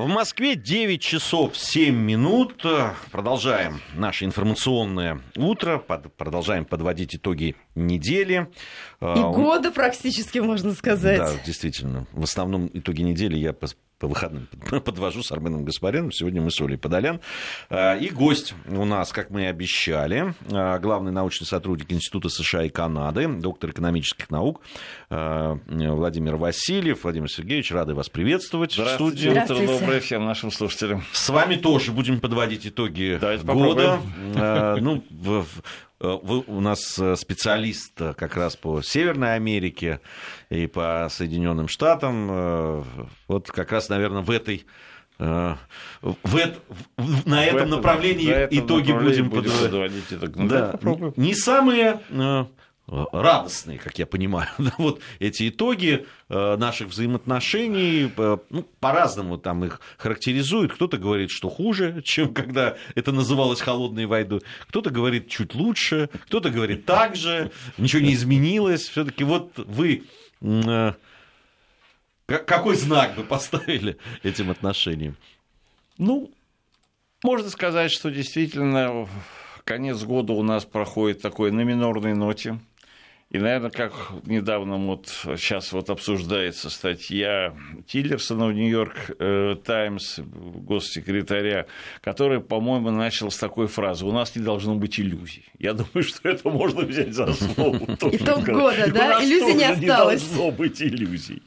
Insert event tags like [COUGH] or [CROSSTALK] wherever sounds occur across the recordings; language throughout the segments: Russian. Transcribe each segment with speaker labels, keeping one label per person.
Speaker 1: В Москве 9 часов 7 минут. Продолжаем наше информационное утро. Под, продолжаем подводить итоги недели.
Speaker 2: И года практически, можно сказать.
Speaker 1: Да, действительно. В основном итоги недели я по выходным [LAUGHS] подвожу с Арменом Гаспаряном. Сегодня мы с Олей Подолян. А, и гость у нас, как мы и обещали, а, главный научный сотрудник Института США и Канады, доктор экономических наук а, Владимир Васильев. Владимир Сергеевич, рады вас приветствовать
Speaker 3: в студии. Здравствуйте. Утро доброе всем нашим слушателям.
Speaker 1: С вами тоже будем подводить итоги Давайте года. Попробуем. Ну, вы у нас э, специалист э, как раз по Северной Америке и по Соединенным Штатам. Вот как раз, наверное, в этой в, это, на этом направлении на этом итоги направлении будем, будем подводить. Ну, да. Не самые радостные, как я понимаю, [LAUGHS] вот эти итоги э, наших взаимоотношений, э, ну, по-разному там их характеризуют. Кто-то говорит, что хуже, чем когда это называлось холодной войной, кто-то говорит чуть лучше, кто-то говорит так же, ничего не изменилось. Все-таки вот вы э, какой знак вы поставили этим отношениям?
Speaker 3: Ну, можно сказать, что действительно конец года у нас проходит такой на минорной ноте. И, наверное, как недавно вот сейчас вот обсуждается статья Тиллерсона в Нью-Йорк э, Таймс, госсекретаря, который, по-моему, начал с такой фразы «У нас не должно быть иллюзий». Я думаю, что это можно взять за основу. [LAUGHS]
Speaker 2: Итог года, да? Иллюзий не осталось.
Speaker 3: не должно быть иллюзий.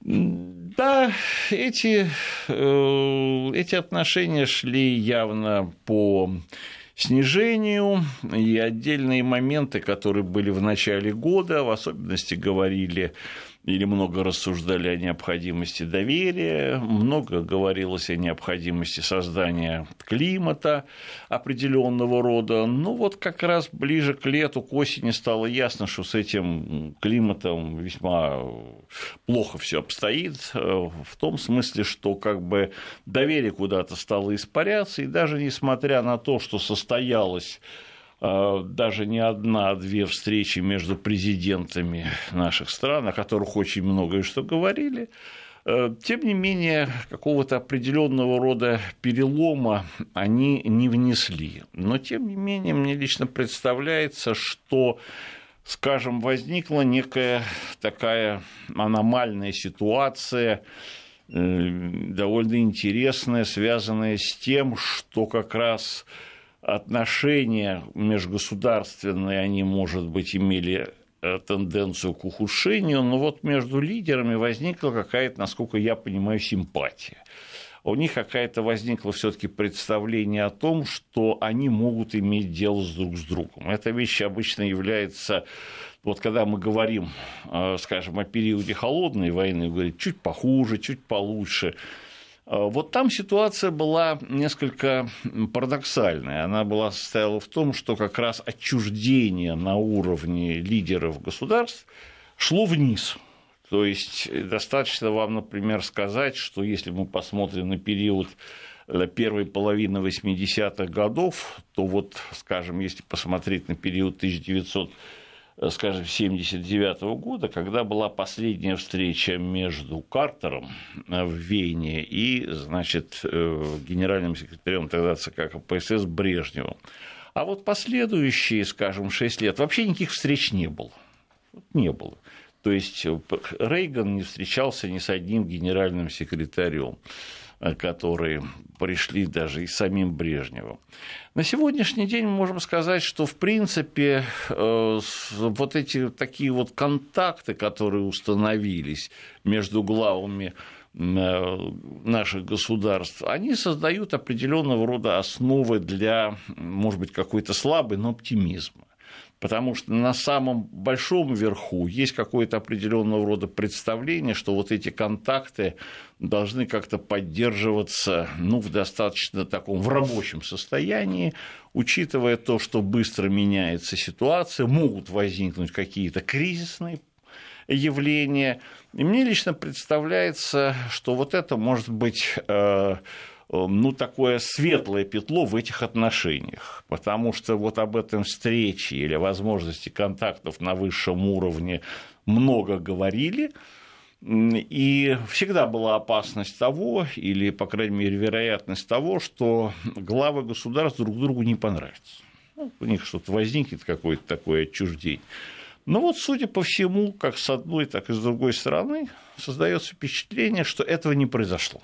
Speaker 3: Да, эти, э, эти отношения шли явно по снижению, и отдельные моменты, которые были в начале года, в особенности говорили или много рассуждали о необходимости доверия, много говорилось о необходимости создания климата определенного рода. Ну вот как раз ближе к лету, к осени стало ясно, что с этим климатом весьма плохо все обстоит, э, в том смысле, что как бы доверие куда-то стало испаряться, и даже несмотря на то, что состоялось даже не одна, а две встречи между президентами наших стран, о которых очень многое что говорили, э, тем не менее, какого-то определенного рода перелома они не внесли. Но, тем не менее, мне лично представляется, что скажем, возникла некая такая аномальная ситуация, э, довольно интересная, связанная с тем, что как раз отношения межгосударственные, они, может быть, имели э, тенденцию к ухудшению, но вот между лидерами возникла какая-то, насколько я понимаю, симпатия. У них какая-то возникла все-таки представление о том, что они могут иметь дело с друг с другом. Эта вещь обычно является вот когда мы говорим, э, скажем, о периоде холодной войны, говорит, чуть похуже, чуть получше, вот там ситуация была несколько парадоксальная. Она была состояла в том, что как раз отчуждение на уровне лидеров государств шло вниз. То есть достаточно вам, например, сказать, что если мы посмотрим на период э, первой половины 80-х годов, то вот, скажем, если посмотреть на период 1900 Э, скажем, 1979 года, когда была последняя встреча между Картером э, в Вене и, значит, э, генеральным секретарем тогда ЦК КПСС Брежневым. А вот последующие, скажем, 6 лет вообще никаких встреч не было. Не было. То есть Рейган не встречался ни с одним генеральным секретарем. Э, которые пришли даже и самим Брежневым. На сегодняшний день мы можем сказать, что в принципе э, вот эти такие вот контакты, которые установились между главами э, наших государств, они создают определенного рода основы для, может быть, какой-то слабый, но оптимизма потому что на самом большом верху есть какое-то определенного рода представление, что вот эти контакты должны как-то поддерживаться ну, в достаточно таком в рабочем состоянии, учитывая то, что быстро меняется ситуация, могут возникнуть какие-то кризисные явления. И мне лично представляется, что вот это может быть э, ну, такое светлое петло в этих отношениях, потому что вот об этом встрече или возможности контактов на высшем уровне много говорили, И всегда была опасность того, или, по крайней мере, вероятность того, что главы государств друг другу не понравятся. Ну, у них что-то возникнет, какое-то такое отчуждение. Но вот, судя по всему, как с одной, так и с другой стороны, создается впечатление, что этого не произошло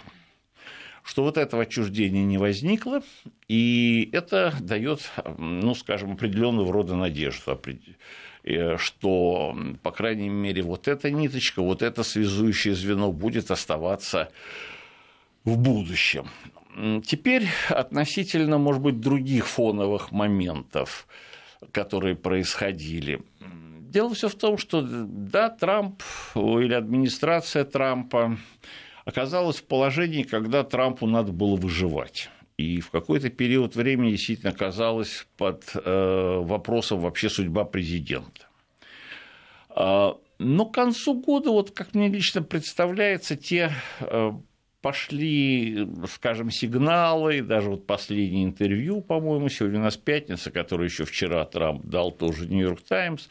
Speaker 3: что вот этого отчуждения не возникло, и это дает, ну, скажем, определенного рода надежду, э, что, по крайней мере, вот эта ниточка, вот это связующее звено будет оставаться в будущем. Теперь относительно, может быть, других фоновых моментов, которые происходили. Дело все в том, что да, Трамп или администрация Трампа оказалась в положении, когда Трампу надо было выживать. И в какой-то период времени действительно оказалась под э, вопросом вообще судьба президента. А, но к концу года, вот как мне лично представляется, те э, пошли, скажем, сигналы, даже вот последнее интервью, по-моему, сегодня у нас пятница, которое еще вчера Трамп дал тоже Нью-Йорк Таймс,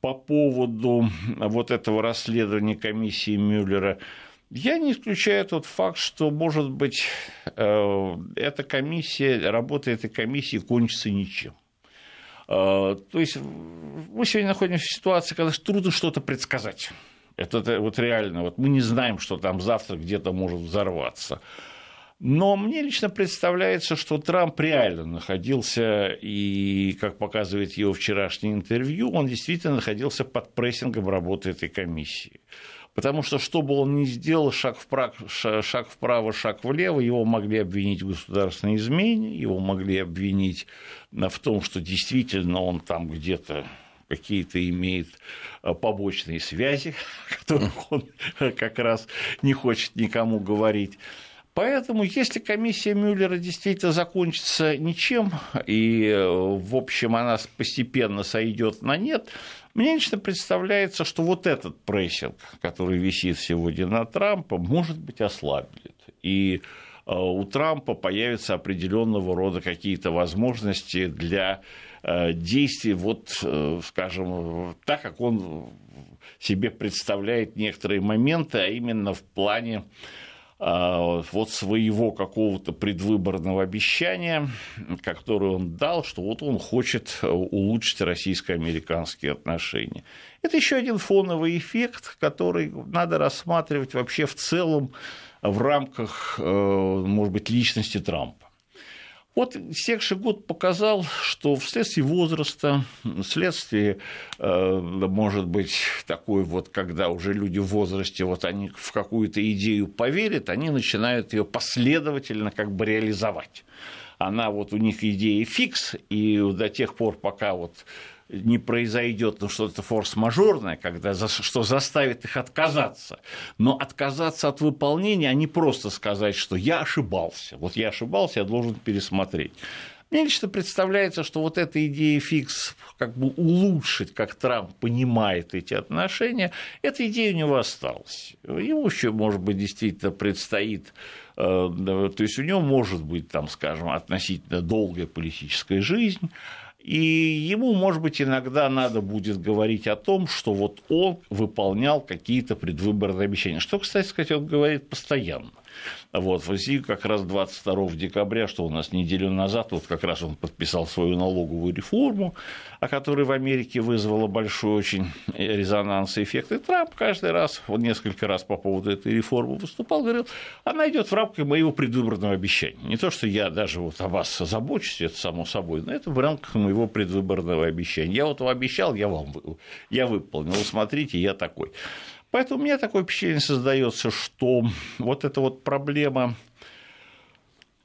Speaker 3: по поводу вот этого расследования комиссии Мюллера, я не исключаю тот факт, что, может быть, э, эта комиссия, работа этой комиссии кончится ничем. Э, то есть мы сегодня находимся в ситуации, когда трудно что-то предсказать. Это вот реально, вот мы не знаем, что там завтра где-то может взорваться. Но мне лично представляется, что Трамп реально находился, и, как показывает его вчерашнее интервью, он действительно находился под прессингом работы этой комиссии. Потому что, что бы он ни сделал, шаг вправо, шаг вправо, шаг влево, его могли обвинить в государственной измене, его могли обвинить в том, что действительно он там где-то какие-то имеет э, побочные связи, [LAUGHS] о которых он как раз не хочет никому говорить. Поэтому, если комиссия Мюллера действительно закончится ничем, и, э, в общем, она постепенно сойдет на нет, мне лично представляется, что вот этот прессинг, который висит сегодня на Трампа, может быть ослаблен. И э, у Трампа появятся определенного рода какие-то возможности для э, действий, вот, э, скажем, так, как он себе представляет некоторые моменты, а именно в плане вот своего какого-то предвыборного обещания, которое он дал, что вот он хочет улучшить российско-американские отношения. Это еще один фоновый эффект, который надо рассматривать вообще в целом в рамках, э, может быть, личности Трампа. Вот истекший год показал, что вследствие возраста, вследствие, э, может быть, такой вот, когда уже люди в возрасте, вот они в какую-то идею поверят, они начинают ее последовательно как бы реализовать. Она вот у них идея фикс, и до тех пор, пока вот не произойдет ну, что-то форс-мажорное, когда, что заставит их отказаться. Но отказаться от выполнения, а не просто сказать, что я ошибался. Вот я ошибался, я должен пересмотреть. Мне лично представляется, что вот эта идея фикс как бы улучшить, как Трамп понимает эти отношения, эта идея у него осталась. Ему еще, может быть, действительно предстоит, э, то есть у него может быть, там, скажем, относительно долгая политическая жизнь, и ему, может быть, иногда надо будет говорить о том, что вот он выполнял какие-то предвыборные обещания. Что, кстати сказать, он говорит постоянно. Вот, в России как раз 22 декабря, что у нас неделю назад, вот как раз он подписал свою налоговую реформу, о которой в Америке вызвала большой очень резонанс и эффект. И Трамп каждый раз, он несколько раз по поводу этой реформы выступал, говорил, она идет в рамках моего предвыборного обещания. Не то, что я даже вот о вас забочусь, это само собой, но это в рамках моего предвыборного обещания. Я вот обещал, я вам я выполнил, смотрите, я такой. Поэтому у меня такое впечатление создается, что вот эта вот проблема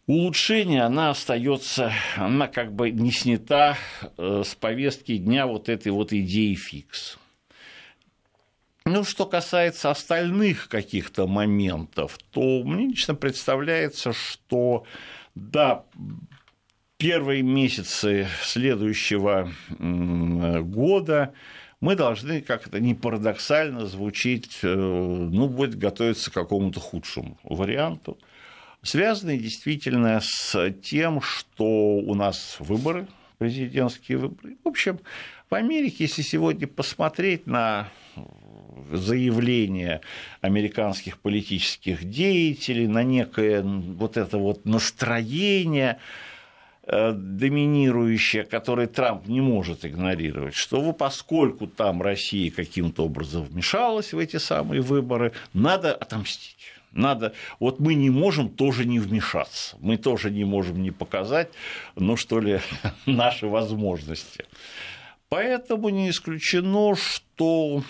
Speaker 3: улучшения, она остается, она как бы не снята э, с повестки дня вот этой вот идеи фикс. Ну, что касается остальных каких-то моментов, то мне лично представляется, что да, первые месяцы следующего года мы должны, как это не парадоксально звучит, э, ну, будет готовиться к какому-то худшему варианту, связанный действительно с тем, что у нас выборы президентские выборы. В общем, в Америке, если сегодня посмотреть на заявления американских политических деятелей, на некое вот это вот настроение, э, доминирующее, которое Трамп не может игнорировать, что поскольку там Россия каким-то образом вмешалась в эти самые выборы, надо отомстить. Надо, вот мы не можем тоже не вмешаться, мы тоже не можем не показать, ну что ли, [LAUGHS] наши возможности. Поэтому не исключено, что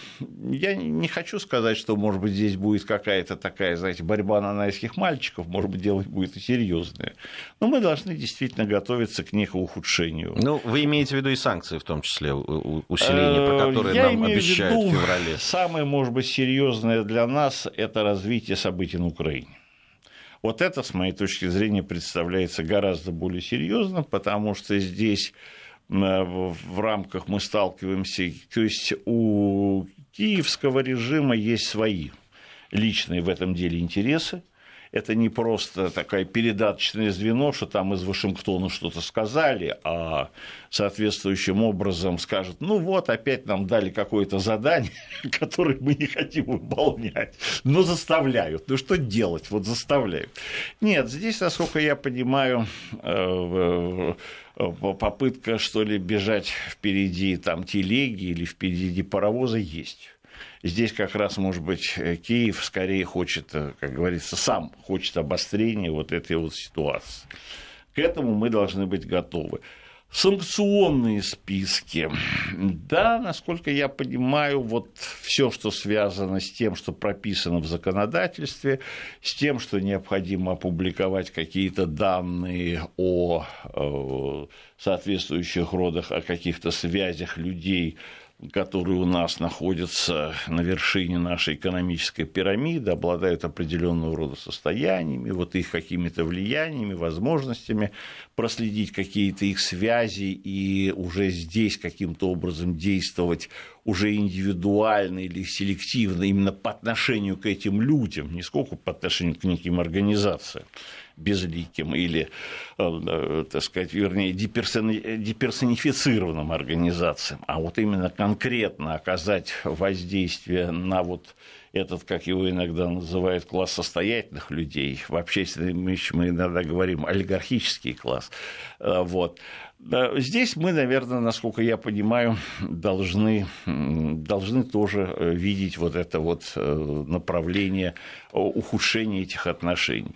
Speaker 3: я не хочу сказать, что, может быть, здесь будет какая-то такая, знаете, борьба нанайских мальчиков, может быть, дело будет и серьезное. Но мы должны действительно готовиться к некому ухудшению.
Speaker 1: Ну, вы имеете в виду и санкции, в том числе усиление, про которые
Speaker 3: я
Speaker 1: нам обещают в, виду, в феврале.
Speaker 3: Самое, может быть, серьезное для нас – это развитие событий на Украине. Вот это, с моей точки зрения, представляется гораздо более серьезным, потому что здесь в рамках мы сталкиваемся, то есть у киевского режима есть свои личные в этом деле интересы, это не просто такое передаточное звено, что там из Вашингтона что-то сказали, а соответствующим образом скажут, ну вот, опять нам дали какое-то задание, [LAUGHS] которое мы не хотим выполнять, но заставляют. Ну что делать? Вот заставляют. Нет, здесь, насколько я понимаю, э, попытка, что ли, бежать впереди там телеги или впереди паровоза есть. Здесь как раз, может быть, Киев скорее хочет, э, как говорится, сам хочет обострения вот этой вот ситуации. К этому мы должны быть готовы. Санкционные списки. Да, насколько я понимаю, вот все, что связано с тем, что прописано в законодательстве, с тем, что необходимо опубликовать какие-то данные о э, соответствующих родах, о каких-то связях людей которые у нас находятся на вершине нашей экономической пирамиды, обладают определенного рода состояниями, вот их какими-то влияниями, возможностями проследить какие-то их связи и уже здесь каким-то образом действовать уже индивидуально или селективно именно по отношению к этим людям, не сколько по отношению к неким организациям безликим или, э, так сказать, вернее, деперсонифицированным организациям, а вот именно конкретно оказать воздействие на вот этот, как его иногда называют, класс состоятельных людей, в общественном мы иногда говорим олигархический класс, э, вот. Здесь мы, наверное, насколько я понимаю, должны, должны тоже э, видеть вот это вот направление ухудшения этих отношений.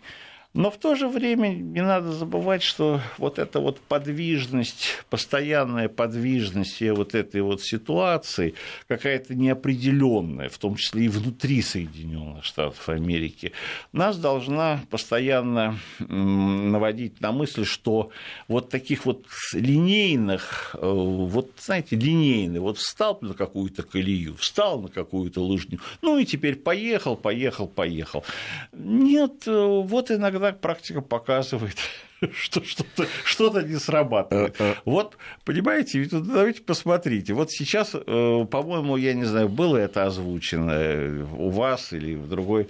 Speaker 3: Но в то же время не надо забывать, что вот эта вот подвижность, постоянная подвижность вот этой вот ситуации, какая-то неопределенная, в том числе и внутри Соединенных Штатов Америки, нас должна постоянно наводить на мысль, что вот таких вот линейных, э, вот знаете, линейный, вот встал на какую-то колею, встал на какую-то лыжню, ну и теперь поехал, поехал, поехал. Нет, э, вот иногда иногда практика показывает, [LAUGHS] что что-то, что-то не срабатывает. Э, э. Вот, понимаете, давайте посмотрите. Вот сейчас, э, по-моему, я не знаю, было это озвучено у вас или в другой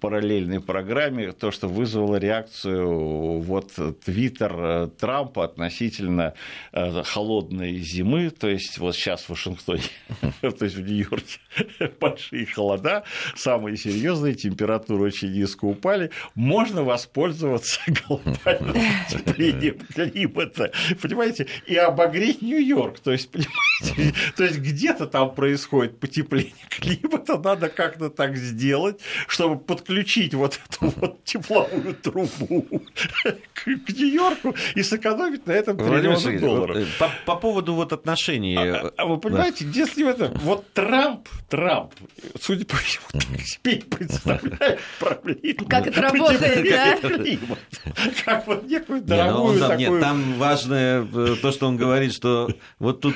Speaker 3: параллельной программе, то, что вызвало реакцию вот Твиттер Трампа относительно холодной зимы, то есть вот сейчас в Вашингтоне, [LAUGHS] то есть в Нью-Йорке [LAUGHS] большие холода, самые серьезные, температуры очень низко упали, можно воспользоваться глобальным потеплением климата, понимаете, и обогреть Нью-Йорк. То есть, понимаете, [LAUGHS] то есть где-то там происходит потепление [LAUGHS] климата, надо как-то так сделать, чтобы подключить вот эту вот тепловую трубу [LAUGHS] к, к Нью-Йорку и сэкономить на этом триллионы долларов. Э,
Speaker 1: по, по поводу вот отношений...
Speaker 3: А, а, а вы понимаете, да. если это... Вот Трамп, Трамп, судя по всему, так себе представляет проблему.
Speaker 2: Как это работает,
Speaker 3: да? Как вот некую дорогую
Speaker 1: не, ну,
Speaker 3: такую...
Speaker 1: Нет, там важное э, то, что он говорит, что вот тут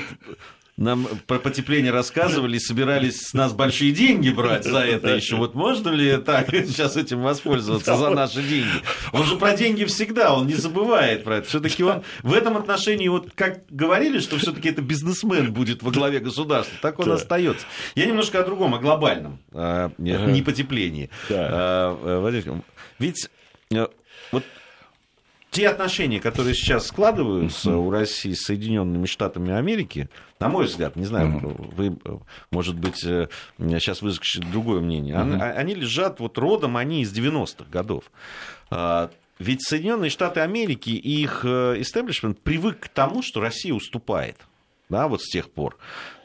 Speaker 1: нам про потепление рассказывали, собирались с нас большие деньги брать за это еще. Вот можно ли так сейчас этим воспользоваться за наши деньги? Он же про деньги всегда, он не забывает про это. Все-таки он в этом отношении, вот как говорили, что все-таки это бизнесмен будет во главе государства, так он остается. Я немножко о другом, о глобальном, а, не потеплении. А, Ведь э, вот те отношения, которые сейчас складываются у России с Соединенными Штатами Америки, на мой взгляд, не знаю, вы, может быть, сейчас выскажете другое мнение, они, они лежат вот родом, они из 90-х годов. А, ведь Соединенные Штаты Америки и их истеблишмент привык к тому, что Россия уступает да, вот с тех пор.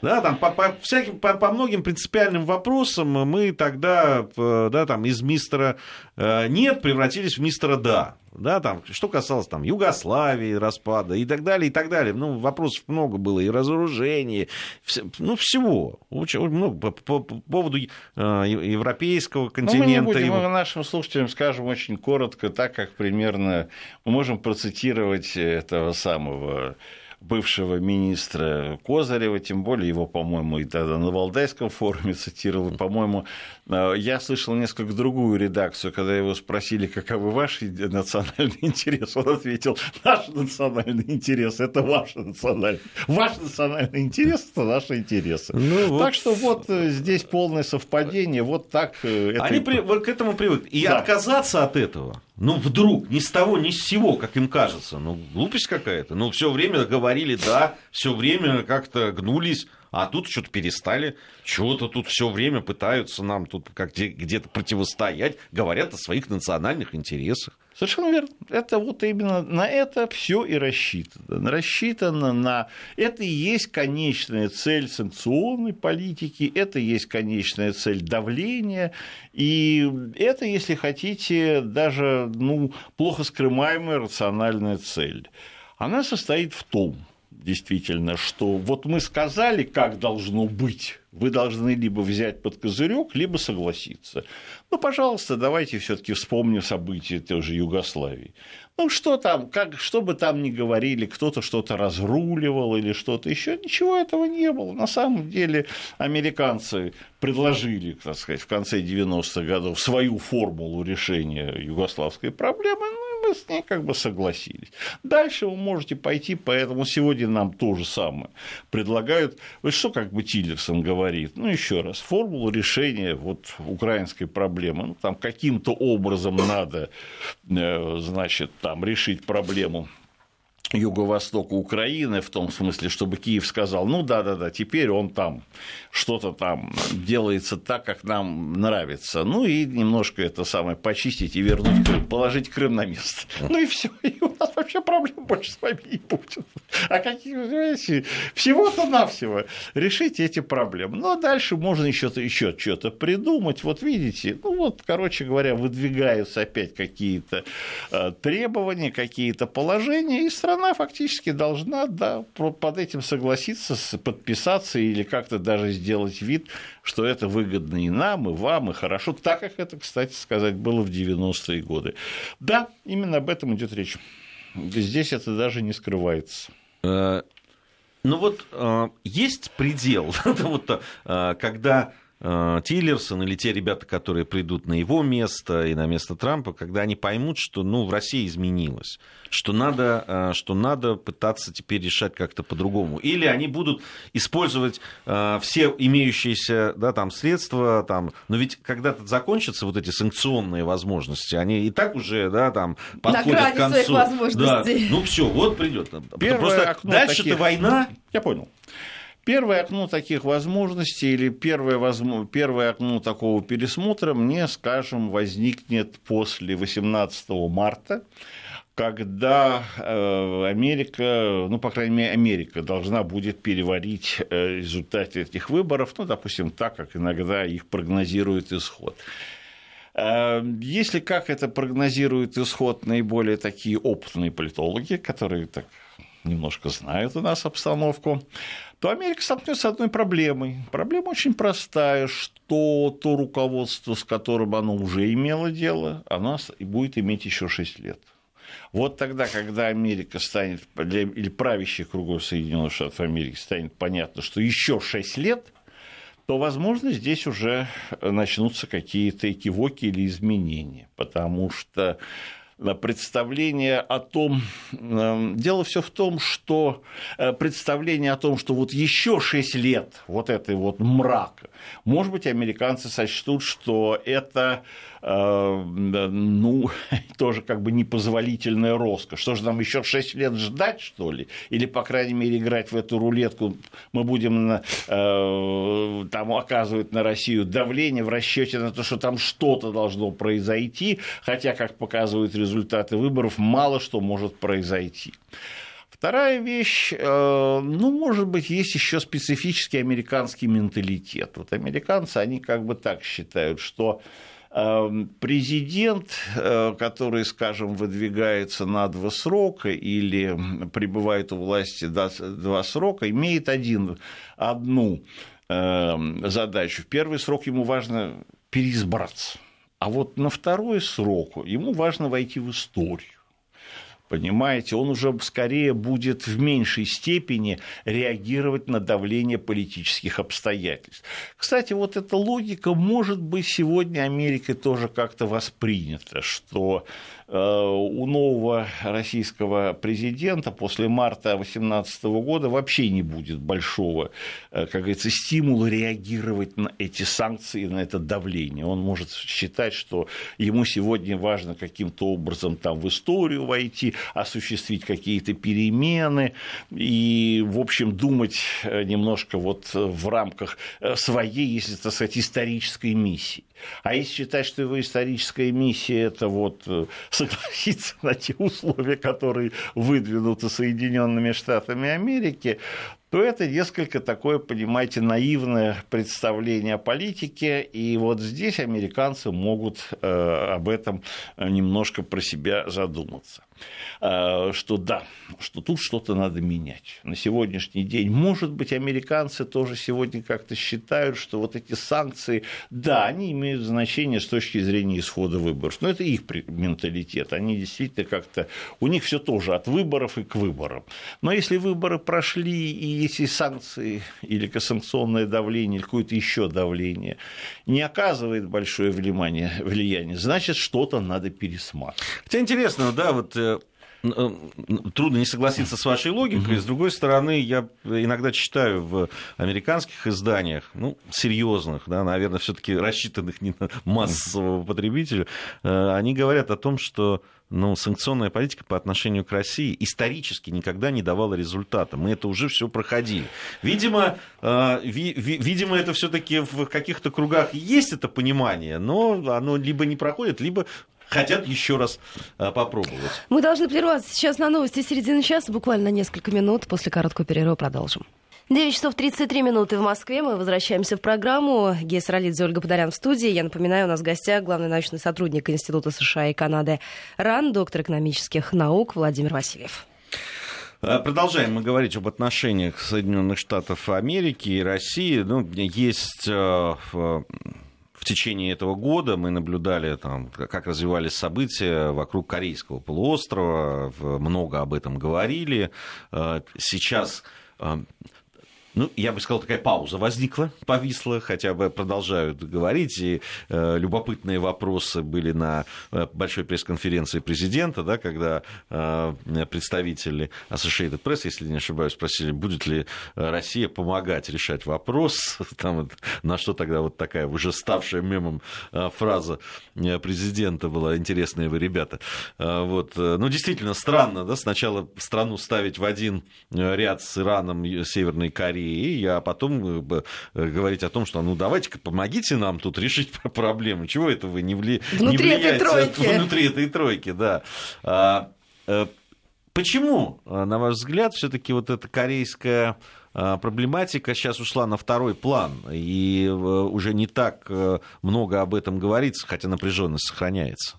Speaker 1: Да, там по, по, всяким, по, по многим принципиальным вопросам мы тогда, да, там, из мистера э, «нет» превратились в мистера «да». Да, там, что касалось там, Югославии, распада и так далее, и так далее. Ну, вопросов много было, и разоружения, ну, всего. Очень, много по, по, по поводу э, европейского континента. Ну, мы,
Speaker 3: будем, мы нашим слушателям скажем очень коротко, так как примерно мы можем процитировать этого самого бывшего министра Козырева, тем более его, по-моему, и тогда на Валдайском форуме цитировал, по-моему, я слышал несколько другую редакцию, когда его спросили, каковы ваши национальные интересы, он ответил, наш национальный интерес – это ваш национальный, ваш национальный интерес – это наши интересы. Ну, так вот... что вот э, здесь полное совпадение, вот так
Speaker 1: э, это... Они при... к этому привыкли. И да. отказаться от этого ну, вдруг, ни с того, ни с сего, как им кажется. Ну, глупость какая-то. Ну, все время говорили да, все время как-то гнулись, а тут что-то перестали. Чего-то тут все время пытаются нам тут как где-то противостоять. Говорят о своих национальных интересах.
Speaker 3: Совершенно верно. Это вот именно на это все и рассчитано. Рассчитано на... Это и есть конечная цель санкционной политики, это и есть конечная цель давления, и это, если хотите, даже ну, плохо скрываемая рациональная цель. Она состоит в том, действительно, что вот мы сказали, как должно быть, вы должны либо взять под козырек, либо согласиться. Ну, пожалуйста, давайте все-таки вспомним события той же Югославии. Ну, что там, как, что бы там ни говорили, кто-то что-то разруливал или что-то еще, ничего этого не было. На самом деле американцы предложили, так сказать, в конце 90-х годов свою формулу решения югославской проблемы, ну, мы с ней как бы согласились. Дальше вы можете пойти, поэтому сегодня нам то же самое предлагают. Вот что как бы Тиллерсон говорит, ну еще раз, формулу решения вот украинской проблемы, ну там каким-то образом надо, э, значит, там решить проблему юго-востока Украины, в том смысле, чтобы Киев сказал, ну да-да-да, теперь он там что-то там делается так, как нам нравится. Ну и немножко это самое почистить и вернуть Крым, положить Крым на место. Ну и все, и у нас вообще проблем больше с вами не будет. А какие, понимаете, всего-то навсего решить эти проблемы. Ну а дальше можно еще еще что-то придумать. Вот видите, ну вот, короче говоря, выдвигаются опять какие-то э, требования, какие-то положения, и страна страна фактически должна да, под этим согласиться, подписаться или как-то даже сделать вид, что это выгодно и нам, и вам, и хорошо, так как это, кстати сказать, было в 90-е годы. Да, именно об этом идет речь. Здесь это даже не скрывается. Э,
Speaker 1: ну вот э, есть предел, [LAUGHS] э, когда Тиллерсон или те ребята, которые придут на его место и на место Трампа, когда они поймут, что ну, в России изменилось что надо, э, что надо пытаться теперь решать как-то по-другому. Или они будут использовать э, все имеющиеся да, там, средства, там, но ведь когда-то закончатся вот эти санкционные возможности, они и так уже да, там, подходят к концу. Да, ну все, вот придет. Просто дальше-то таких... война.
Speaker 3: Я понял. Первое окно таких возможностей или первое, возможно, первое окно такого пересмотра мне, скажем, возникнет после 18 марта, когда э, Америка, ну, по крайней мере, Америка должна будет переварить э, результаты этих выборов, ну, допустим, так, как иногда их прогнозирует исход. Э, если как это прогнозирует исход наиболее такие опытные политологи, которые так немножко знают у нас обстановку, то Америка столкнется с одной проблемой. Проблема очень простая, что то руководство, с которым оно уже имело дело, оно будет иметь еще 6 лет. Вот тогда, когда Америка станет, или правящих кругов Соединенных Штатов Америки станет понятно, что еще 6 лет, то, возможно, здесь уже начнутся какие-то экивоки или изменения, потому что представление о том, эм, дело все в том, что э, представление о том, что вот еще 6 лет вот этой вот мрака, может быть, американцы сочтут, что это ну, [LAUGHS] тоже как бы непозволительная роскошь. Что же нам еще 6 лет ждать, что ли? Или, по крайней мере, играть в эту рулетку мы будем там оказывать на Россию давление в расчете на то, что там что-то должно произойти, хотя, как показывают результаты выборов, мало что может произойти. Вторая вещь, э, ну, может быть, есть еще специфический американский менталитет. Вот американцы, они как бы так считают, что э, президент, э, который, скажем, выдвигается на два срока или пребывает у власти два срока, имеет один, одну задачу. В первый срок ему важно переизбраться, а вот на второй срок ему важно войти в историю. Понимаете, он уже скорее будет в меньшей степени реагировать на давление политических обстоятельств. Кстати, вот эта логика может быть сегодня Америкой тоже как-то воспринята, что у нового российского президента после марта 2018 года вообще не будет большого, э, как говорится, стимула реагировать на эти санкции, на это давление. Он может считать, что ему сегодня важно каким-то образом там в историю войти, осуществить какие-то перемены и, в общем, думать э, немножко вот в рамках своей, если так сказать, исторической миссии. А если считать, что его историческая миссия – это вот э, [LAUGHS] согласиться на те условия, которые выдвинуты Соединенными Штатами Америки, то это несколько такое, понимаете, наивное представление о политике, и вот здесь американцы могут э, об этом немножко про себя задуматься. Э, что да, что тут что-то надо менять. На сегодняшний день, может быть, американцы тоже сегодня как-то считают, что вот эти санкции, да, они имеют значение с точки зрения исхода выборов, но это их менталитет, они действительно как-то, у них все тоже от выборов и к выборам. Но если выборы прошли, и если санкции или санкционное давление, или какое-то еще давление не оказывает большое внимание, влияние, значит, что-то надо пересматривать.
Speaker 1: Хотя интересно, да, вот э, трудно не согласиться с вашей логикой. Угу. С другой стороны, я иногда читаю в американских изданиях, ну, серьезных, да, наверное, все-таки рассчитанных не на массового потребителя, э, они говорят о том, что ну, санкционная политика по отношению к России исторически никогда не давала результата. Мы это уже все проходили. Видимо, э, ви, ви, видимо это все-таки в каких-то кругах есть это понимание, но оно либо не проходит, либо хотят еще раз а, попробовать.
Speaker 2: Мы должны прерваться сейчас на новости середины часа, буквально несколько минут. После короткого перерыва продолжим. 9 часов 33 минуты в Москве. Мы возвращаемся в программу. Гес Ролидзе, Ольга Подолян в студии. Я напоминаю, у нас в гостях главный научный сотрудник Института США и Канады РАН, доктор экономических наук Владимир Васильев.
Speaker 1: А, продолжаем мы говорить об отношениях Соединенных Штатов Америки и России. Ну, есть в течение этого года мы наблюдали, там, как развивались события вокруг Корейского полуострова, много об этом говорили. Э, сейчас э, ну, я бы сказал, такая пауза возникла, повисла, хотя бы продолжают говорить, и э, любопытные вопросы были на э, большой пресс-конференции президента, да, когда э, представители Associated Press, если не ошибаюсь, спросили, будет ли Россия помогать решать вопрос, [LAUGHS] там, на что тогда вот такая уже ставшая мемом э, фраза э, президента была, интересные вы ребята. Э, вот. Ну, действительно, странно, да, сначала страну ставить в один ряд с Ираном, Северной Кореей, Кореи, а потом э, э, говорить о том, что ну давайте-ка помогите нам тут решить [LAUGHS] проблему. Чего это вы не, вли...
Speaker 2: внутри
Speaker 1: не
Speaker 2: влияете этой тройки. [LAUGHS]
Speaker 1: внутри этой тройки, да. А, э, почему, на ваш взгляд, все-таки вот эта корейская проблематика сейчас ушла на второй план, и уже не так много об этом говорится, хотя напряженность сохраняется?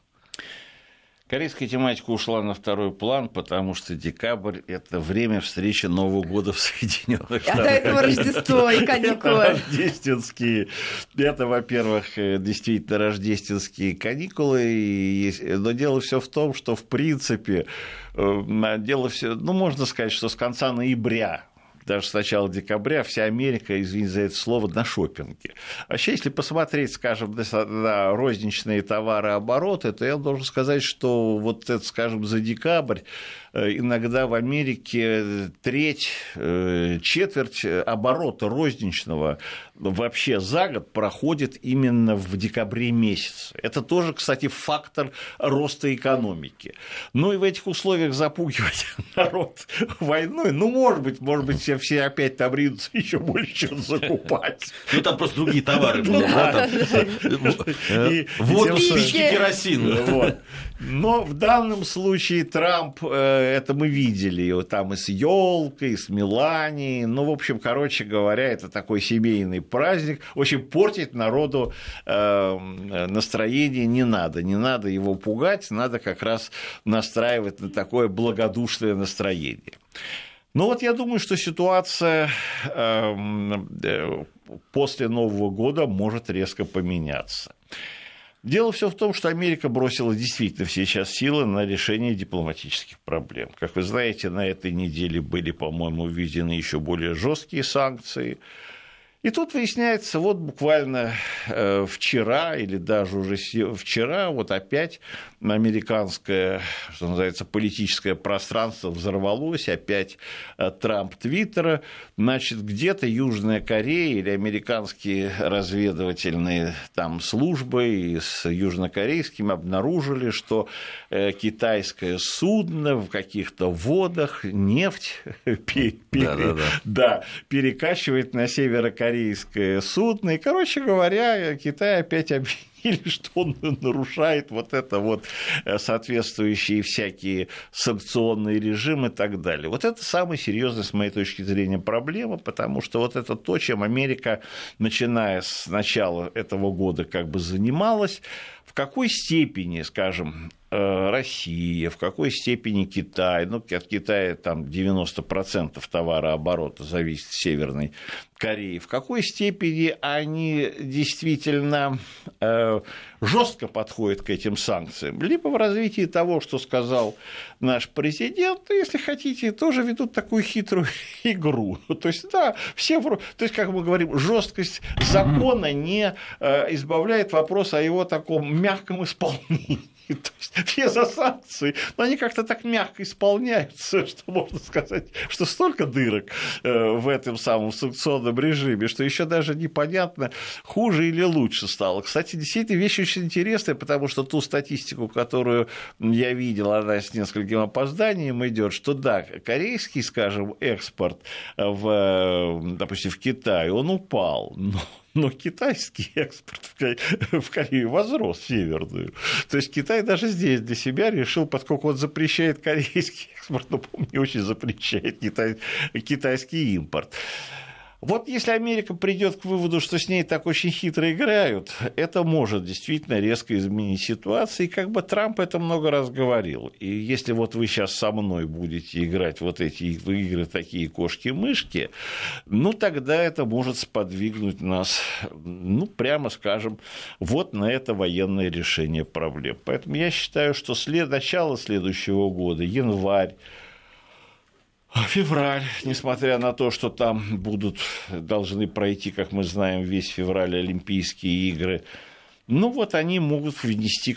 Speaker 3: Корейская тематика ушла на второй план, потому что декабрь – это время встречи Нового года в Соединенных Штатах. А до
Speaker 2: этого Рождество и каникулы.
Speaker 3: Рождественские. Это, во-первых, э, действительно рождественские каникулы. Но дело все в том, что, в принципе, э, дело все, ну, можно сказать, что с конца ноября даже с начала декабря вся Америка, извините за это слово, на шопинге. Вообще, если посмотреть, скажем, на розничные товарообороты, то я должен сказать, что вот это, скажем, за декабрь Э, иногда в Америке треть, э, четверть оборота розничного вообще за год проходит именно в декабре месяце. Это тоже, кстати, фактор роста экономики. Ну и в этих условиях запугивать [LAUGHS] народ войной, ну, может быть, может быть, все, все опять там ринутся еще больше чего закупать.
Speaker 1: Ну, там просто другие товары будут. Воду, спички, керосин.
Speaker 3: Но в данном случае Трамп э, это мы видели, там и с елкой, и с Меланией, ну, в общем, короче говоря, это такой семейный праздник, в общем, портить народу э, настроение не надо, не надо его пугать, надо как раз настраивать на такое благодушное настроение. Ну вот я думаю, что ситуация эм, э, после Нового года может резко поменяться. Дело все в том, что Америка бросила действительно все сейчас силы на решение дипломатических проблем. Как вы знаете, на этой неделе были, по-моему, введены еще более жесткие санкции. И тут выясняется, вот буквально э, вчера или даже уже вчера, вот опять американское, что называется, политическое пространство взорвалось, опять э, Трамп Твиттера, значит, где-то Южная Корея или американские разведывательные там службы с южнокорейскими обнаружили, что э, китайское судно в каких-то водах нефть [LAUGHS] перекачивает на северо корейское судно. И, короче говоря, Китай опять [LAUGHS] обвинили, что он нарушает вот это вот э, соответствующие всякие санкционные режимы и так далее. Вот это самая серьезная, с моей точки зрения, проблема, потому что вот это то, чем Америка, начиная с начала этого года, как бы занималась, в какой степени, скажем, Россия, в какой степени Китай, ну, от Китая там 90% товарооборота зависит Северной Кореи, в какой степени они действительно э, жестко подходят к этим санкциям, либо в развитии того, что сказал наш президент, если хотите, тоже ведут такую хитрую [LAUGHS] игру. То есть, да, все, то есть, как мы говорим, жесткость закона не э, избавляет вопрос о его таком мягком исполнении. [LAUGHS] То есть все за санкции, но они как-то так мягко исполняются, [LAUGHS] что можно сказать, что столько дырок э, в этом самом санкционном режиме, что еще даже непонятно, хуже или лучше стало. Кстати, действительно, вещь очень интересная, потому что ту статистику, которую я видел, она с нескольким опозданием идет, что да, корейский, скажем, экспорт в, допустим, в Китай, он упал, но но китайский экспорт в Корею возрос северную. То есть Китай даже здесь для себя решил, поскольку он запрещает корейский экспорт, но, по не очень запрещает китай, китайский импорт. Вот если Америка придет к выводу, что с ней так очень хитро играют, это может действительно резко изменить ситуацию. И как бы Трамп это много раз говорил. И если вот вы сейчас со мной будете играть вот эти игры, такие кошки-мышки, ну тогда это может сподвигнуть нас, ну прямо скажем, вот на это военное решение проблем. Поэтому я считаю, что след... начало следующего года, январь, Февраль, несмотря на то, что там будут, должны пройти, как мы знаем, весь февраль Олимпийские игры, ну вот они могут внести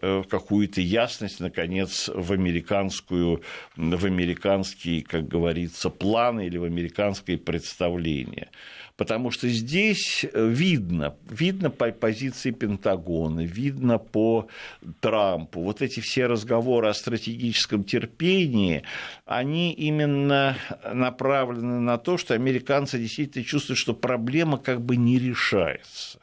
Speaker 3: э, какую-то ясность, наконец, в, американскую, в американский, как говорится, план или в американское представление потому что здесь э, видно, видно по позиции Пентагона, видно по Трампу, вот эти все разговоры о стратегическом терпении, они именно направлены на то, что американцы действительно чувствуют, что проблема как бы не решается.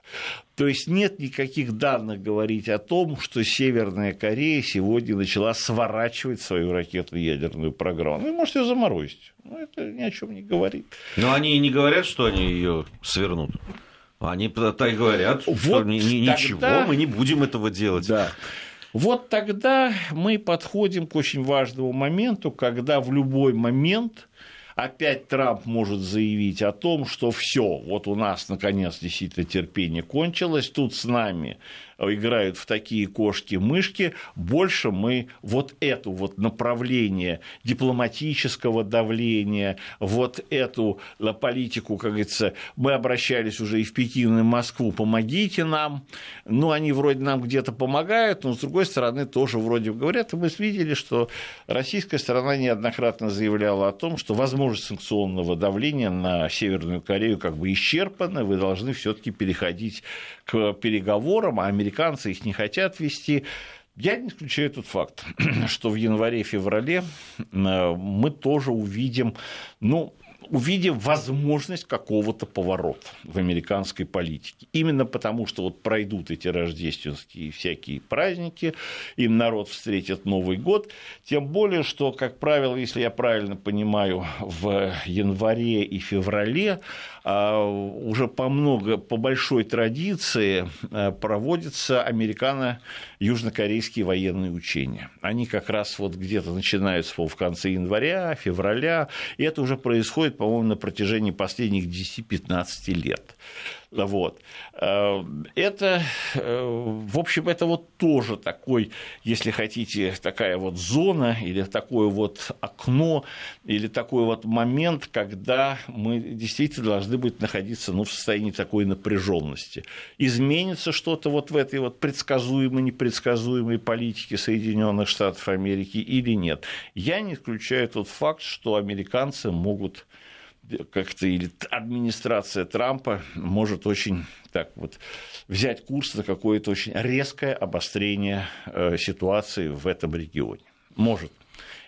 Speaker 3: То есть нет никаких данных говорить о том, что Северная Корея сегодня начала сворачивать свою ракетно-ядерную программу. Ну, может, ее заморозить. Но это ни о чем не говорит.
Speaker 1: Но они и не говорят, что они ее свернут. Они так говорят, вот что ни, ничего, тогда... мы не будем этого делать.
Speaker 3: Да. Вот тогда мы подходим к очень важному моменту, когда в любой момент опять Трамп может заявить о том, что все, вот у нас наконец действительно терпение кончилось, тут с нами играют в такие кошки-мышки, больше мы вот эту вот направление дипломатического давления, вот эту политику, как говорится, мы обращались уже и в Пекин, и в Москву, помогите нам, ну, они вроде нам где-то помогают, но, с другой стороны, тоже вроде говорят, и мы видели, что российская сторона неоднократно заявляла о том, что возможность санкционного давления на Северную Корею как бы исчерпана, вы должны все таки переходить к переговорам, а американцы их не хотят вести. Я не исключаю тот факт, [CLEARS THROAT] что в январе-феврале э, мы тоже увидим, ну, увидев возможность какого-то поворота в американской политике. Именно потому, что вот пройдут эти рождественские всякие праздники, и народ встретит Новый год, тем более, что, как правило, если я правильно понимаю, в январе и феврале а, уже по много, по большой традиции а, проводятся американо-южнокорейские военные учения. Они как раз вот где-то начинаются в конце января, февраля, и это уже происходит, по-моему, на протяжении последних 10-15 лет. Вот. Э, это, э, в общем, это вот тоже такой, если хотите, такая вот зона или такое вот окно, или такой вот момент, когда мы действительно должны быть находиться ну, в состоянии такой напряженности. Изменится что-то вот в этой вот предсказуемой, непредсказуемой политике Соединенных Штатов Америки или нет. Я не исключаю тот факт, что американцы могут как-то или администрация Трампа может очень так вот взять курс на какое-то очень резкое обострение э, ситуации в этом регионе. Может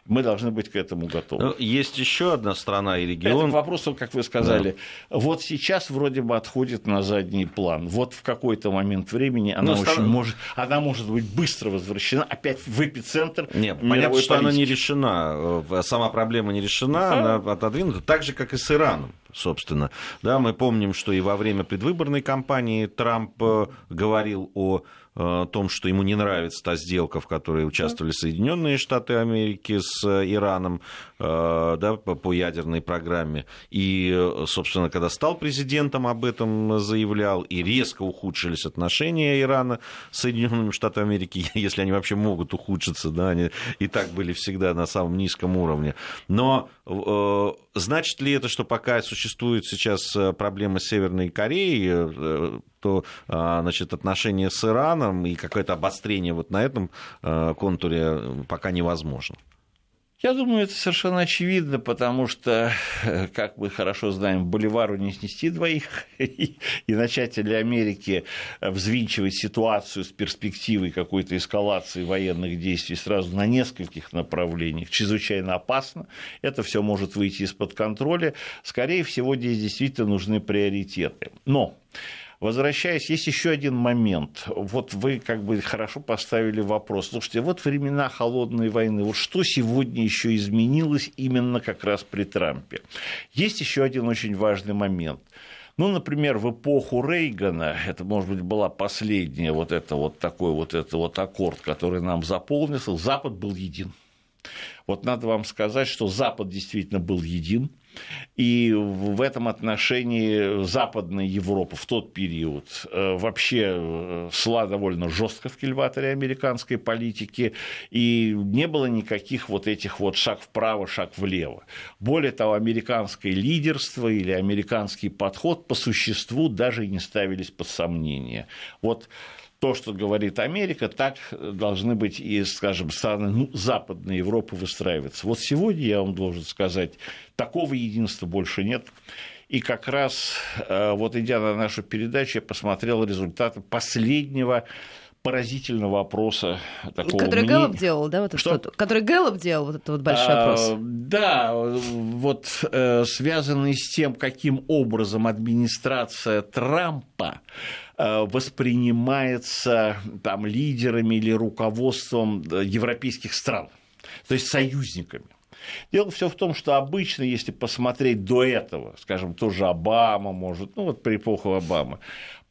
Speaker 3: мы должны быть к этому готовы. Ну,
Speaker 1: есть еще одна страна и регион.
Speaker 3: Это к вопросу, как вы сказали. Да. Вот сейчас вроде бы отходит на задний план. Вот в какой-то момент времени она, очень стран... может, она может быть быстро возвращена опять в эпицентр.
Speaker 1: Нет, понятно, что она не решена. Э, сама проблема не решена, а? она отодвинута. Так же, как и с Ираном собственно. Да, мы помним, что и во время предвыборной кампании Трамп э, говорил о Э, том, что ему не нравится та сделка, в которой участвовали Соединенные Штаты Америки с э, Ираном да, по ядерной программе. И, собственно, когда стал президентом, об этом заявлял, и резко ухудшились отношения Ирана с Соединенными Штатами Америки, [LAUGHS] если они вообще могут ухудшиться, да, они и так были всегда на самом низком уровне. Но значит ли это, что пока существует сейчас проблема с Северной Кореей, что а, значит, отношения с Ираном и какое-то обострение вот на этом контуре пока невозможно.
Speaker 3: Я думаю, это совершенно очевидно, потому что, как мы хорошо знаем, Боливару не снести двоих, [LAUGHS] и, и начатели Америки взвинчивать ситуацию с перспективой какой-то эскалации военных действий сразу на нескольких направлениях чрезвычайно опасно. Это все может выйти из-под контроля. Скорее всего, здесь действительно нужны приоритеты. Но Возвращаясь, есть еще один момент. Вот вы как бы хорошо поставили вопрос. Слушайте, вот времена холодной войны, вот что сегодня еще изменилось именно как раз при Трампе? Есть еще один очень важный момент. Ну, например, в эпоху Рейгана, это, может быть, была последняя вот это вот такой вот, это вот аккорд, который нам заполнился, Запад был един. Вот надо вам сказать, что Запад действительно был един, и в этом отношении Западная Европа в тот период э, вообще э, шла довольно жестко в кильваторе американской политики, и не было никаких вот этих вот шаг вправо, шаг влево. Более того, американское лидерство или американский подход по существу даже и не ставились под сомнение. Вот то, что говорит Америка, так должны быть и, скажем, страны ну, Западной Европы выстраиваться. Вот сегодня, я вам должен сказать, такого единства больше нет. И как раз, э, вот идя на нашу передачу, я посмотрел результаты последнего поразительного опроса
Speaker 2: такого Который мнения. Гэллоп делал, да? Вот что? Который Гэллоп делал, вот этот вот большой а, опрос.
Speaker 3: Да, вот э, связанный с тем, каким образом администрация Трампа воспринимается там, лидерами или руководством э, европейских стран, то есть союзниками. Дело все в том, что обычно, если посмотреть до этого, скажем, тоже Обама, может, ну вот при эпоху Обамы,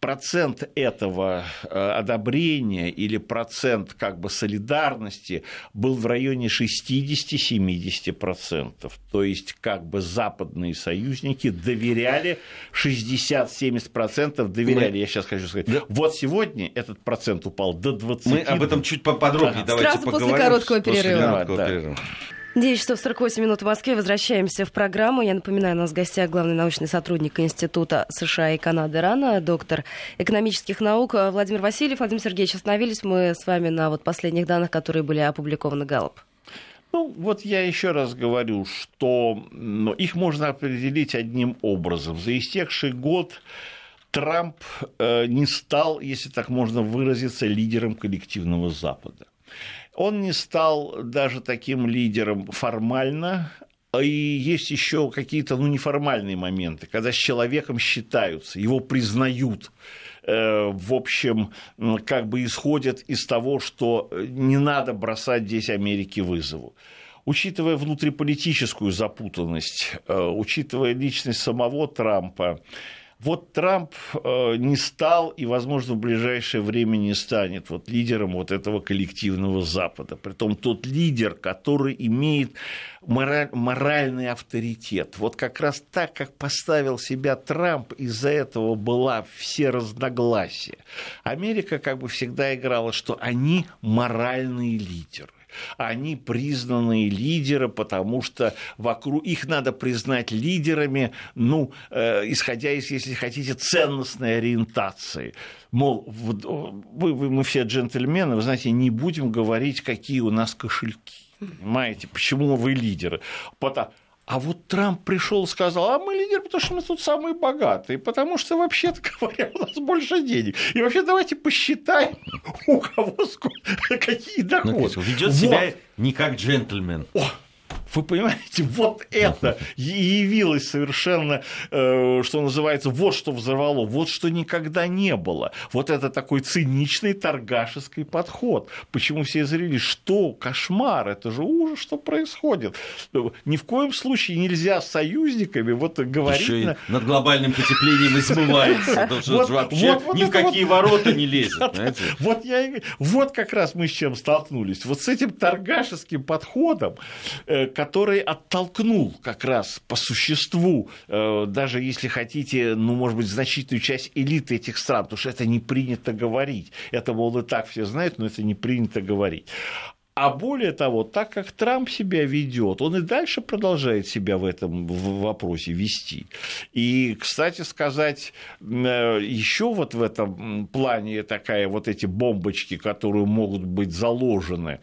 Speaker 3: процент этого э, одобрения или процент как бы солидарности был в районе 60-70%. То есть как бы западные союзники доверяли, 60-70% доверяли, Мы... я сейчас хочу сказать. Да. Вот сегодня этот процент упал до 20%.
Speaker 1: Мы об этом чуть поподробнее
Speaker 2: да. давайте Сразу поговорим. после короткого перерыва. После короткого да. перерыва. 9 часов 48 минут в Москве. Возвращаемся в программу. Я напоминаю, у нас в гостях главный научный сотрудник Института США и Канады РАНА, доктор экономических наук Владимир Васильев. Владимир Сергеевич, остановились мы с вами на вот последних данных, которые были опубликованы Галлоп.
Speaker 3: Ну, вот я еще раз говорю, что ну, их можно определить одним образом. За истекший год Трамп э, не стал, если так можно выразиться, лидером коллективного Запада. Он не стал даже таким лидером формально, и есть еще какие-то ну, неформальные моменты, когда с человеком считаются, его признают э, в общем, как бы исходят из того, что не надо бросать здесь Америке вызову. Учитывая внутриполитическую запутанность, э, учитывая личность самого Трампа, вот Трамп э, не стал и, возможно, в ближайшее время не станет вот лидером вот этого коллективного Запада. Притом тот лидер, который имеет мораль, моральный авторитет. Вот как раз так, как поставил себя Трамп, из-за этого была все разногласия. Америка как бы всегда играла, что они моральные лидеры они признанные лидеры, потому что вокруг их надо признать лидерами, ну, э, исходя из, если хотите, ценностной ориентации. Мол, вы, вы, мы все джентльмены, вы знаете, не будем говорить, какие у нас кошельки. Понимаете, почему вы лидеры? Потому, а вот Трамп пришел и сказал, а мы лидер, потому что мы тут самые богатые, потому что, вообще-то говоря, у нас больше денег. И вообще давайте посчитаем, у кого сколько, [LAUGHS] какие доходы.
Speaker 1: Ну, ведет вот. себя не как джентльмен.
Speaker 3: О, вы понимаете, вот это явилось совершенно, э, что называется, вот что взорвало, вот что никогда не было. Вот это такой циничный торгашеский подход. Почему все зрели, что кошмар, это же ужас, что происходит. Ни в коем случае нельзя с союзниками вот говорить... Еще
Speaker 1: и над глобальным потеплением [LAUGHS] измывается. Вообще ни в какие ворота не лезет. [LAUGHS]
Speaker 3: Вот как раз мы с чем столкнулись. Вот с этим торгашеским подходом, э, который оттолкнул как раз по существу, э, даже если хотите, ну, может быть, значительную часть элиты этих стран, потому что это не принято говорить. Это, мол, и так все знают, но это не принято говорить. А более того, так как Трамп себя ведет, он и дальше продолжает себя в этом вопросе вести. И, кстати сказать, э, еще вот в этом плане такая вот эти бомбочки, которые могут быть заложены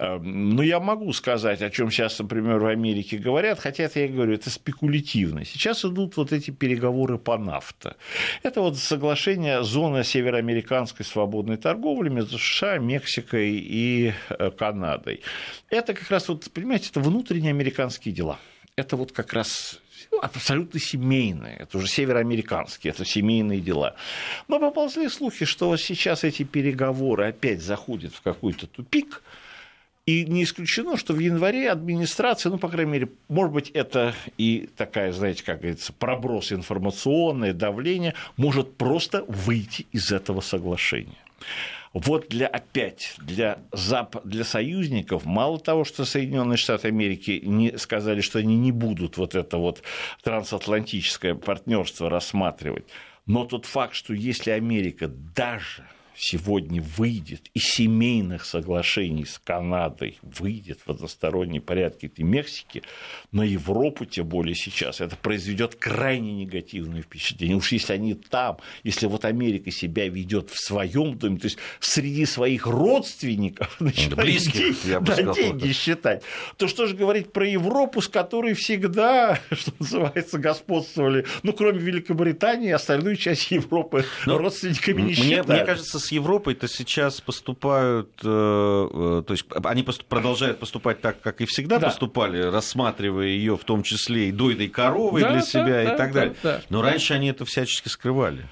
Speaker 3: Эм, ну, я могу сказать, о чем сейчас, например, в Америке говорят, хотя это, я говорю, это спекулятивно. Сейчас идут вот эти переговоры по нафта. Это вот соглашение зоны североамериканской свободной торговли между США, Мексикой и э, Канадой. Это как раз, вот, понимаете, это внутренние американские дела. Это вот как раз абсолютно семейные, это уже североамериканские, это семейные дела. Но поползли слухи, что сейчас эти переговоры опять заходят в какой-то тупик, и не исключено, что в январе администрация, ну, по крайней мере, может быть, это и такая, знаете, как говорится, проброс информационное давление, может просто выйти из этого соглашения. Вот для опять для, зап, для союзников мало того, что Соединенные Штаты Америки не сказали, что они не будут вот это вот трансатлантическое партнерство рассматривать, но тот факт, что если Америка даже сегодня выйдет из семейных соглашений с Канадой, выйдет в односторонней порядке и Мексики, на Европу, тем более сейчас, это произведет крайне негативное впечатление. Уж если они там, если вот Америка себя ведет в своем доме, то есть среди своих родственников [LAUGHS] начинает Близких, деньги, да, сказал, деньги считать, то что же говорить про Европу, с которой всегда, [LAUGHS] что называется, господствовали, ну, кроме Великобритании, остальную часть Европы Но родственниками не
Speaker 1: мне, Мне кажется, с Европой-то сейчас поступают, э, э, то есть они продолжают поступать так, как и всегда да. поступали, рассматривая ее в том числе и дойной коровой да, для себя да, и да, так далее. Да, да. Но раньше они это всячески скрывали.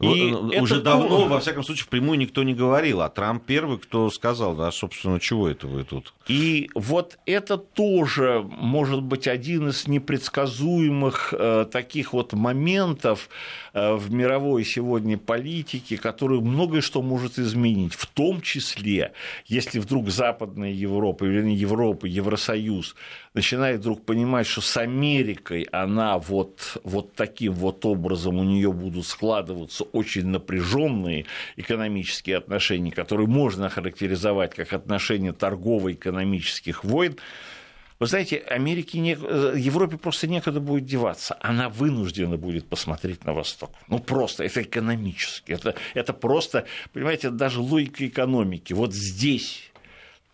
Speaker 1: И уже давно, во всяком случае, впрямую никто не говорил, а Трамп первый, кто сказал, да, собственно, чего это вы тут?
Speaker 3: И вот это тоже может быть один из непредсказуемых э, таких вот моментов э, в мировой сегодня политике, который многое что может изменить, в том числе, если вдруг Западная Европа, или Европа, Евросоюз начинает вдруг понимать, что с Америкой она вот, вот таким вот образом у нее будут складываться очень напряженные экономические отношения, которые можно охарактеризовать как отношения торгово-экономических войн, вы знаете, Америке не... Европе просто некуда будет деваться. Она вынуждена будет посмотреть на Восток. Ну, просто, это экономически. Это, это просто, понимаете, даже логика экономики. Вот здесь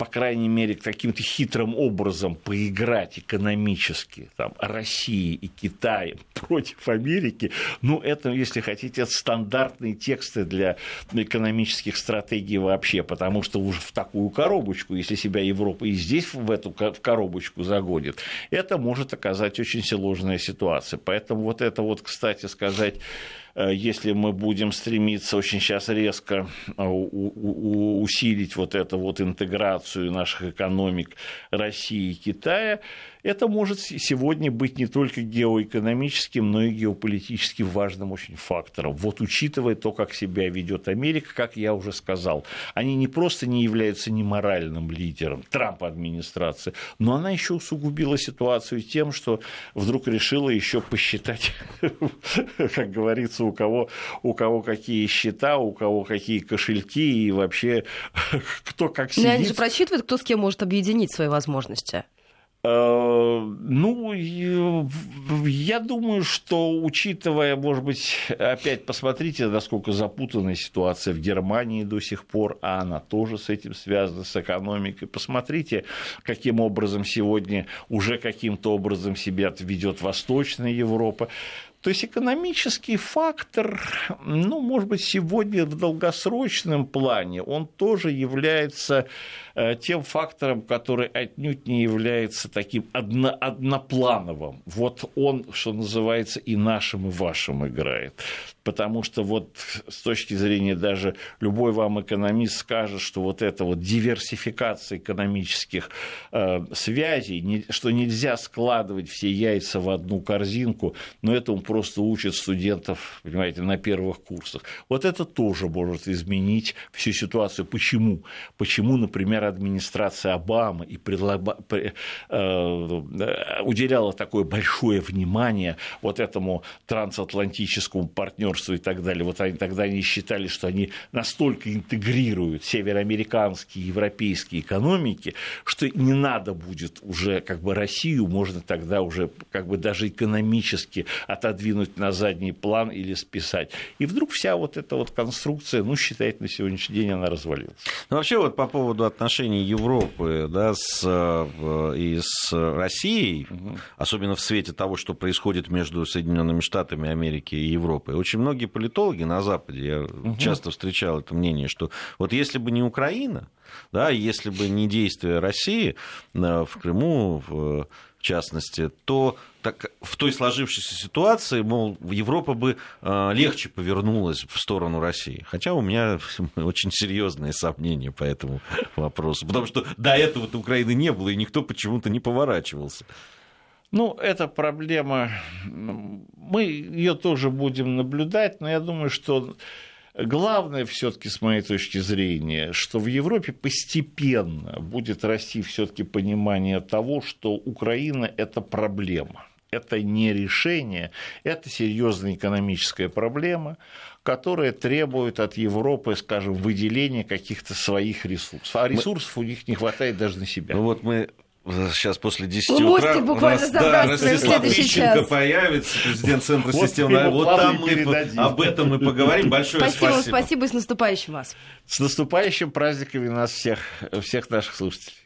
Speaker 3: по крайней мере, каким-то хитрым образом поиграть экономически там, России и Китая [LAUGHS] против Америки, ну, это, если хотите, это стандартные тексты для экономических стратегий вообще, потому что уже в такую коробочку, если себя Европа и здесь в эту в коробочку загонит, это может оказать очень сложная ситуация. Поэтому вот это вот, кстати сказать, если мы будем стремиться очень сейчас резко э, усилить вот эту вот интеграцию наших экономик России и Китая, это может сегодня быть не только геоэкономическим, но и геополитически важным очень фактором. Вот учитывая то, как себя ведет Америка, как я уже сказал, они не просто не являются неморальным лидером Трампа администрации, но она еще усугубила ситуацию тем, что вдруг решила еще посчитать, [LAUGHS] как говорится, у кого, у кого какие счета, у кого какие кошельки и вообще [LAUGHS] кто как сидит. Но
Speaker 2: они же просчитывают, кто с кем может объединить свои возможности.
Speaker 3: Э, ну, я думаю, что, учитывая, может быть, опять посмотрите, насколько запутанная ситуация в Германии до сих пор, а она тоже с этим связана, с экономикой. Посмотрите, каким образом сегодня уже каким-то образом себя ведет Восточная Европа. То есть экономический фактор, ну, может быть, сегодня в долгосрочном плане он тоже является э, тем фактором, который отнюдь не является таким одно, одноплановым. Вот он, что называется, и нашим, и вашим играет потому что вот с точки зрения даже любой вам экономист скажет, что вот эта вот диверсификация экономических э, связей, не, что нельзя складывать все яйца в одну корзинку, но это он просто учит студентов, понимаете, на первых курсах. Вот это тоже может изменить всю ситуацию. Почему? Почему, например, администрация Обамы и предлага, э, э, уделяла такое большое внимание вот этому трансатлантическому партнеру партнерство и так далее. Вот они, тогда они считали, что они настолько интегрируют североамериканские и европейские экономики, что не надо будет уже как бы Россию, можно тогда уже как бы даже экономически отодвинуть на задний план или списать. И вдруг вся вот эта вот конструкция, ну, считает на сегодняшний день она развалилась.
Speaker 1: Ну, вообще вот по поводу отношений Европы да, с, э, и с Россией, угу. особенно в свете того, что происходит между Соединенными Штатами Америки и Европой, очень многие политологи на Западе, я угу. часто встречал это мнение, что вот если бы не Украина, да, если бы не действия России э, в Крыму, в частности, то так, в той сложившейся ситуации, мол, Европа бы э, легче повернулась в сторону России. Хотя у меня [LAUGHS] очень серьезные сомнения по этому вопросу. Потому что до этого-то Украины не было, и никто почему-то не поворачивался.
Speaker 3: Ну, эта проблема, мы ее тоже будем наблюдать, но я думаю, что главное все-таки с моей точки зрения, что в Европе постепенно будет расти все-таки понимание того, что Украина это проблема. Это не решение, это серьезная экономическая проблема, которая требует от Европы, скажем, выделения каких-то своих ресурсов. А ресурсов у них не хватает даже на себя.
Speaker 1: Ну вот мы Сейчас после 10
Speaker 2: ну,
Speaker 1: утра
Speaker 2: у нас да,
Speaker 1: Ростислав Ищенко появится, президент Центра вот системы. Вот там мы об этом мы поговорим. Большое спасибо.
Speaker 2: Спасибо, спасибо и с наступающим вас.
Speaker 3: С наступающим праздниками нас всех, всех наших слушателей.